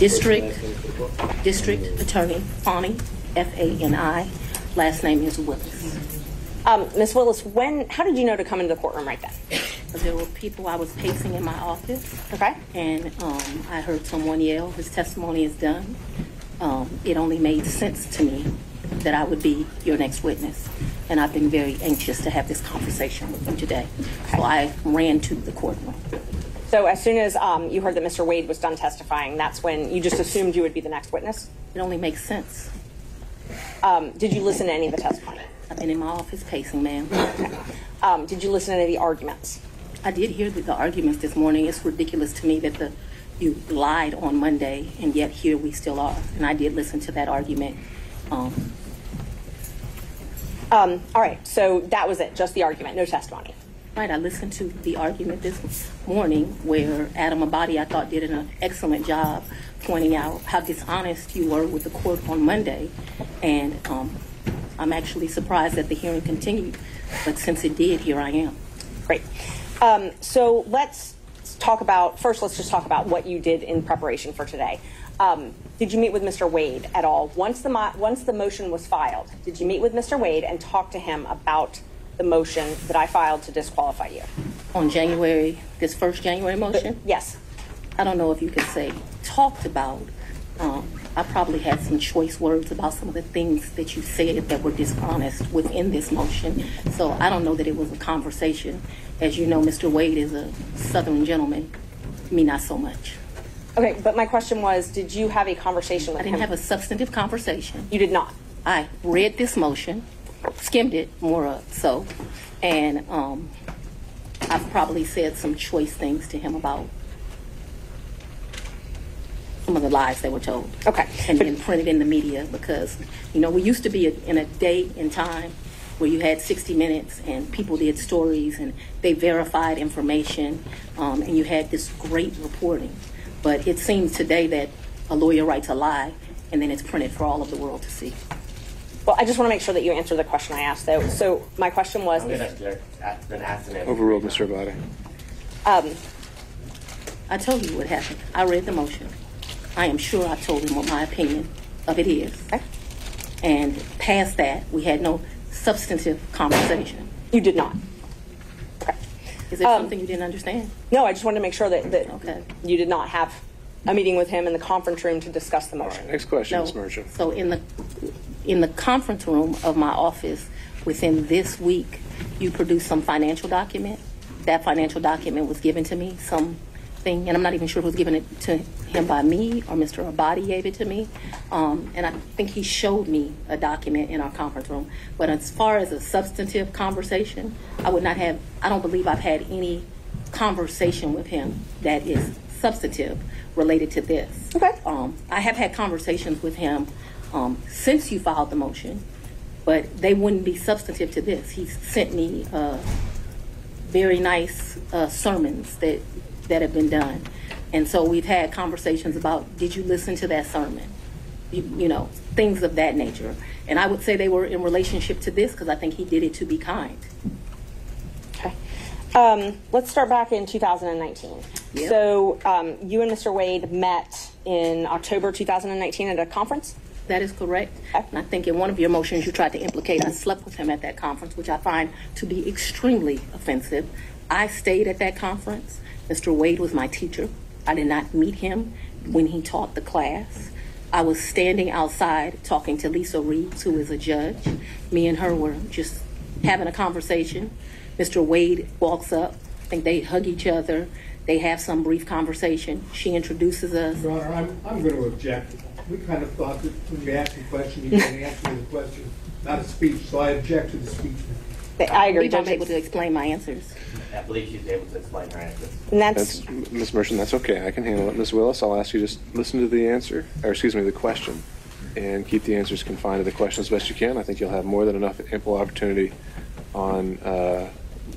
District, District Attorney Fani, F-A-N-I. Last name is Willis. Um, Ms. Willis, when, how did you know to come into the courtroom right then? There were people, I was pacing in my office, Okay. and um, I heard someone yell, his testimony is done. Um, It only made sense to me that I would be your next witness, and I've been very anxious to have this conversation with you today. So I ran to the courtroom. So as soon as um, you heard that Mr. Wade was done testifying, that's when you just assumed you would be the next witness? It only makes sense. Um, did you listen to any of the testimony? I've been in my office pacing, ma'am. Um, did you listen to any of the arguments? I did hear the, the arguments this morning. It's ridiculous to me that the you lied on Monday, and yet here we still are. And I did listen to that argument. Um, Um, all right, so that was it, just the argument, no testimony. Right, I listened to the argument this morning where Adam Abbate, I thought, did an excellent job pointing out how dishonest you were with the court on Monday. And um, I'm actually surprised that the hearing continued, but since it did, here I am. Great. Um, so let's talk about, first, let's just talk about what you did in preparation for today. Um, did you meet with Mr. Wade at all? Once the, mo- once the motion was filed, did you meet with Mr. Wade and talk to him about the motion that I filed to disqualify you? On January, this first January motion? Yes. I don't know if you could say talked about. Um, I probably had some choice words about some of the things that you said that were dishonest within this motion. So I don't know that it was a conversation. As you know, Mr. Wade is a Southern gentleman. Me, not so much. Okay, but my question was, did you have a conversation with I didn't have a substantive conversation. You did not. I read this motion, skimmed it more uh, so, and um, I've probably said some choice things to him about some of the lies they were told. Okay. And then printed in the media because, you know, we used to be in a day and time where you had 60 minutes and people did stories and they verified information um, and you had this great reporting. But it seems today that a lawyer writes a lie and then it's printed for all of the world to see. Well, I just want to make sure that you answer the question I asked, though. So my question was, I'm gonna have been asked and answered. Overruled, Mr. Abbate. um, I told you what happened. I read the motion. I am sure I told him what my opinion of it is. Okay. And past that, we had no substantive conversation. you did not. Okay. Is there Um, something you didn't understand? No, I just wanted to make sure that, that Okay. you did not have a meeting with him in the conference room to discuss the motion. Next question, No. Ms. Merchant. So in the, in the conference room of my office, within this week, you produced some financial document. That financial document was given to me, something, and I'm not even sure who was given it to him by me or Mr. Abbate gave it to me. Um, and I think he showed me a document in our conference room. But as far as a substantive conversation, I would not have, I don't believe I've had any conversation with him that is substantive related to this. Okay. Um, I have had conversations with him um, since you filed the motion, but they wouldn't be substantive to this. He sent me uh, very nice uh, sermons that that have been done, and so we've had conversations about did you listen to that sermon, you, you know, things of that nature. And I would say they were in relationship to this because I think he did it to be kind. Okay. Um, let's start back in 2019. Yep. So um, you and Mr. Wade met in October 2019 at a conference? That is correct. And I think in one of your motions, you tried to implicate I slept with him at that conference, which I find to be extremely offensive. I stayed at that conference. Mr. Wade was my teacher. I did not meet him when he taught the class. I was standing outside talking to Lisa Reeves, who is a judge. Me and her were just having a conversation. Mr. Wade walks up. I think they hug each other. They have some brief conversation. She introduces us. Your Honor, I'm, I'm going to object. We kind of thought that when you ask a question, you can answer the question, not a speech, so I object to the speech. I agree, believe I'm able to explain my answers. I believe she's able to explain her answers. And that's, That's, Ms. Merchant, that's okay. I can handle it. Ms. Willis, I'll ask you to just listen to the answer, or excuse me, the question, and keep the answers confined to the question as best you can. I think you'll have more than enough ample opportunity on uh,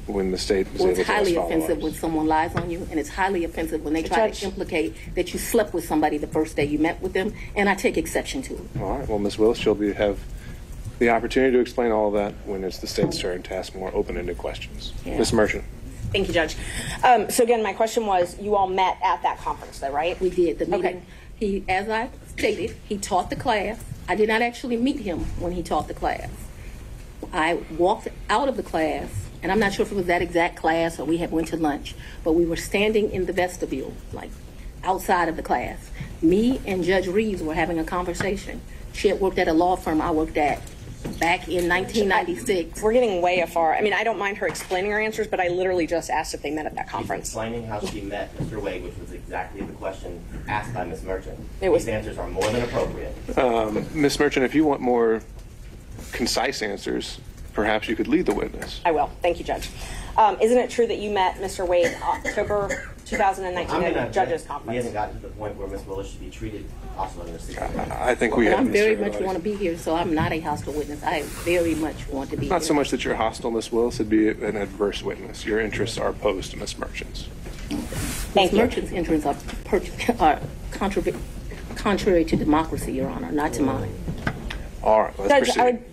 when the state is Well, able it's to highly offensive when someone lies on you, and it's highly offensive when they try Judge. to implicate that you slept with somebody the first day you met with them, and I take exception to it. All right, well, Ms. Willis, you'll be, have the opportunity to explain all of that when it's the state's turn to ask more open-ended questions. Yeah. Ms. Merchant. thank you, Judge. Um, so again, my question was, you all met at that conference, though, right? We did. The meeting. Okay. meeting He, as I stated, he taught the class. I did not actually meet him when he taught the class. I walked out of the class, and I'm not sure if it was that exact class or we had went to lunch, but we were standing in the vestibule, like outside of the class. Me and Judge Reeves were having a conversation. She had worked at a law firm I worked at back in 1996. We're getting way afar. I mean, I don't mind her explaining her answers, but I literally just asked if they met at that conference. Explaining how she met Mr. Wade, which was exactly the question asked by Ms. Merchant. It was- These answers are more than appropriate. Um, Ms. Merchant, if you want more concise answers, perhaps you could lead the witness. I will. Thank you, Judge. Um, isn't it true that you met Mr. Wade October 2019 I'm at the judges We conference? haven't gotten to the point where Ms. Willis should be treated hostile in this situation. I think we And have. I'm very Mr. much Roddy. want to be here, so I'm not a hostile witness. I very much want to be Not here. so much that you're hostile, Ms. Willis, it'd be an adverse witness. Your interests are opposed to Ms. Merchant's. Thank Ms. you. Merchant's interests are, per- are contrary, contrary to democracy, Your Honor, not to mine. All right, let's Judge, proceed. I would We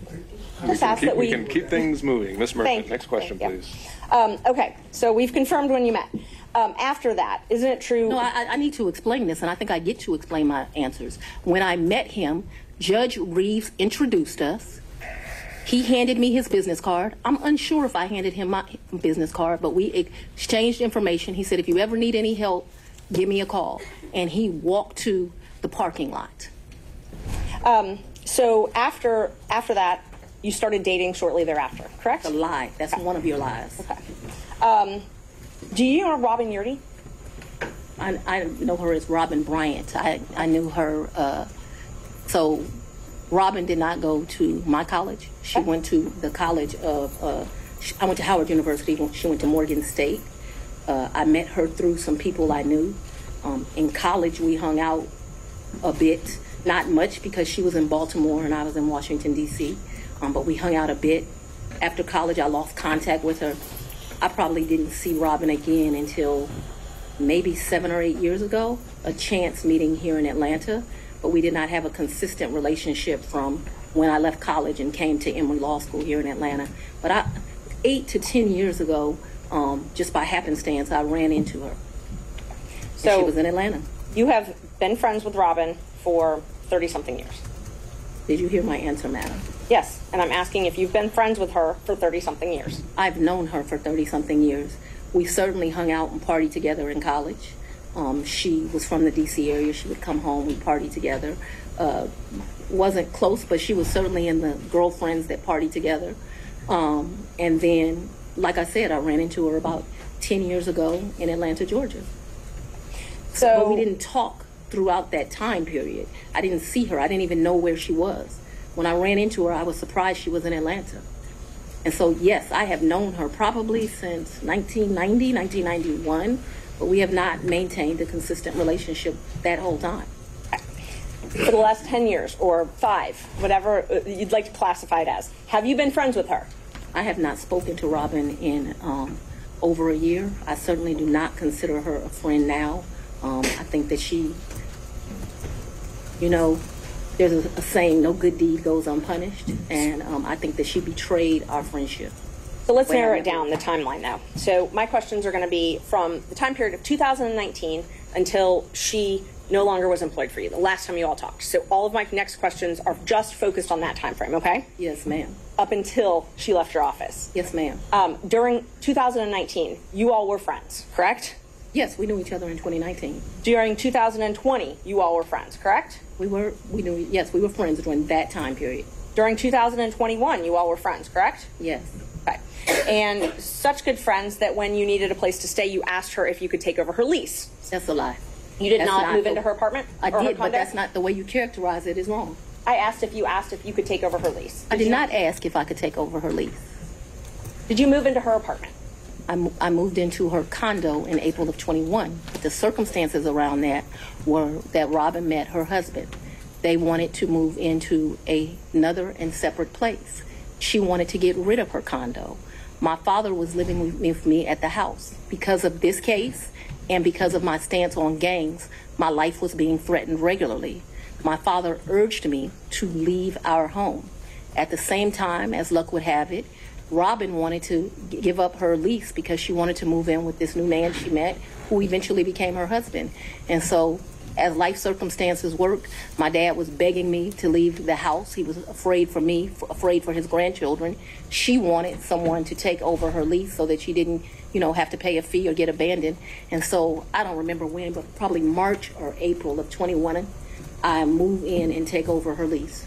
just can ask keep- that we. We can keep things moving. Ms. Thank Merchant, next question, Thank please. Um, okay, so we've confirmed when you met. Um, after that, isn't it true? No, I, I- I need to explain this, and I think I get to explain my answers. When I met him, Judge Reeves introduced us. He handed me his business card. I'm unsure if I handed him my business card, but we exchanged information. He said, if you ever need any help, give me a call. And he walked to the parking lot. Um, so after after that, you started dating shortly thereafter, correct? A lie. That's one of your lies. Um, do you know Robin Yeartie? I, I know her as Robin Bryant. I, I knew her. Uh, so, Robin did not go to my college. She went to the college of. Uh, I went to Howard University. She went to Morgan State. Uh, I met her through some people I knew. Um, in college, we hung out a bit, not much because she was in Baltimore and I was in Washington D.C. Um, but we hung out a bit. After college, I lost contact with her. I probably didn't see Robin again until maybe seven or eight years ago, a chance meeting here in Atlanta, but we did not have a consistent relationship from when I left college and came to Emory Law School here in Atlanta. But I, eight to ten years ago, um, just by happenstance, I ran into her. So So- she was in Atlanta. You have been friends with Robin for 30 something years. Did you hear my answer, madam? Yes, and I'm asking if you've been friends with her for 30 something years. I've known her for 30 something years. We certainly hung out and partied together in college. Um, she was from the DC area. She would come home, we partied together. Uh, wasn't close, but she was certainly in the girlfriends that party together. Um, and then, like I said, I ran into her about 10 years ago in Atlanta, Georgia. So But we didn't talk throughout that time period. I didn't see her. I didn't even know where she was. When I ran into her, I was surprised she was in Atlanta. And so, yes, I have known her probably since 1990, 1991, but we have not maintained a consistent relationship that whole time. for the last 10 years or five, whatever you'd like to classify it as, have you been friends with her? I have not spoken to Robin in um, over a year. I certainly do not consider her a friend now. Um, I think that she, you know, there's a, a saying, no good deed goes unpunished. And um, I think that she betrayed our friendship. So let's narrow it down, the timeline now. So my questions are going to be from the time period of 2019 until she no longer was employed for you, the last time you all talked. So all of my next questions are just focused on that time frame, okay? Yes, ma'am. Up until she left your office. Yes, ma'am. Um, during 2019, you all were friends, correct? Yes, we knew each other in 2019. During 2020, you all were friends, correct? We were, we knew, yes, we were friends during that time period. During 2021, you all were friends, correct? Yes. Okay. And such good friends that when you needed a place to stay, you asked her if you could take over her lease. That's a lie. You did That's not, move the- into her apartment? I did, but that's not the way you characterize it is wrong. I asked if you asked if you could take over her lease. I did not ask if I could take over her lease. Did you move into her apartment? I, I moved into her condo in April of 21. The circumstances around that were that Robin met her husband. They wanted to move into a, another and separate place. She wanted to get rid of her condo. My father was living with me, with me at the house. Because of this case and because of my stance on gangs, my life was being threatened regularly. My father urged me to leave our home. At the same time, as luck would have it, Robin wanted to give up her lease because she wanted to move in with this new man she met, who eventually became her husband. And so as life circumstances worked, my dad was begging me to leave the house. He was afraid for me, afraid for his grandchildren. She wanted someone to take over her lease so that she didn't, you know, have to pay a fee or get abandoned. And so I don't remember when, but probably March or April of 21, I moved in and take over her lease.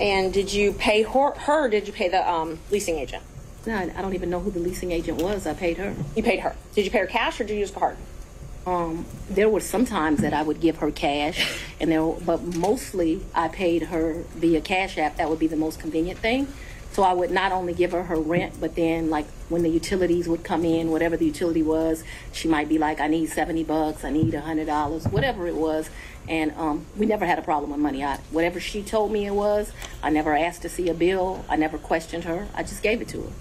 And did you pay her, her or did you pay the um, leasing agent? No, I don't even know who the leasing agent was. I paid her. You paid her. Did you pay her cash or did you use a card? Um, there were some times that I would give her cash, and there, but mostly I paid her via Cash App. That would be the most convenient thing. So I would not only give her her rent, but then like when the utilities would come in, whatever the utility was, she might be like, "I need seventy bucks, I need a hundred dollars, whatever it was." And um, we never had a problem with money. I, whatever she told me it was, I never asked to see a bill. I never questioned her. I just gave it to her.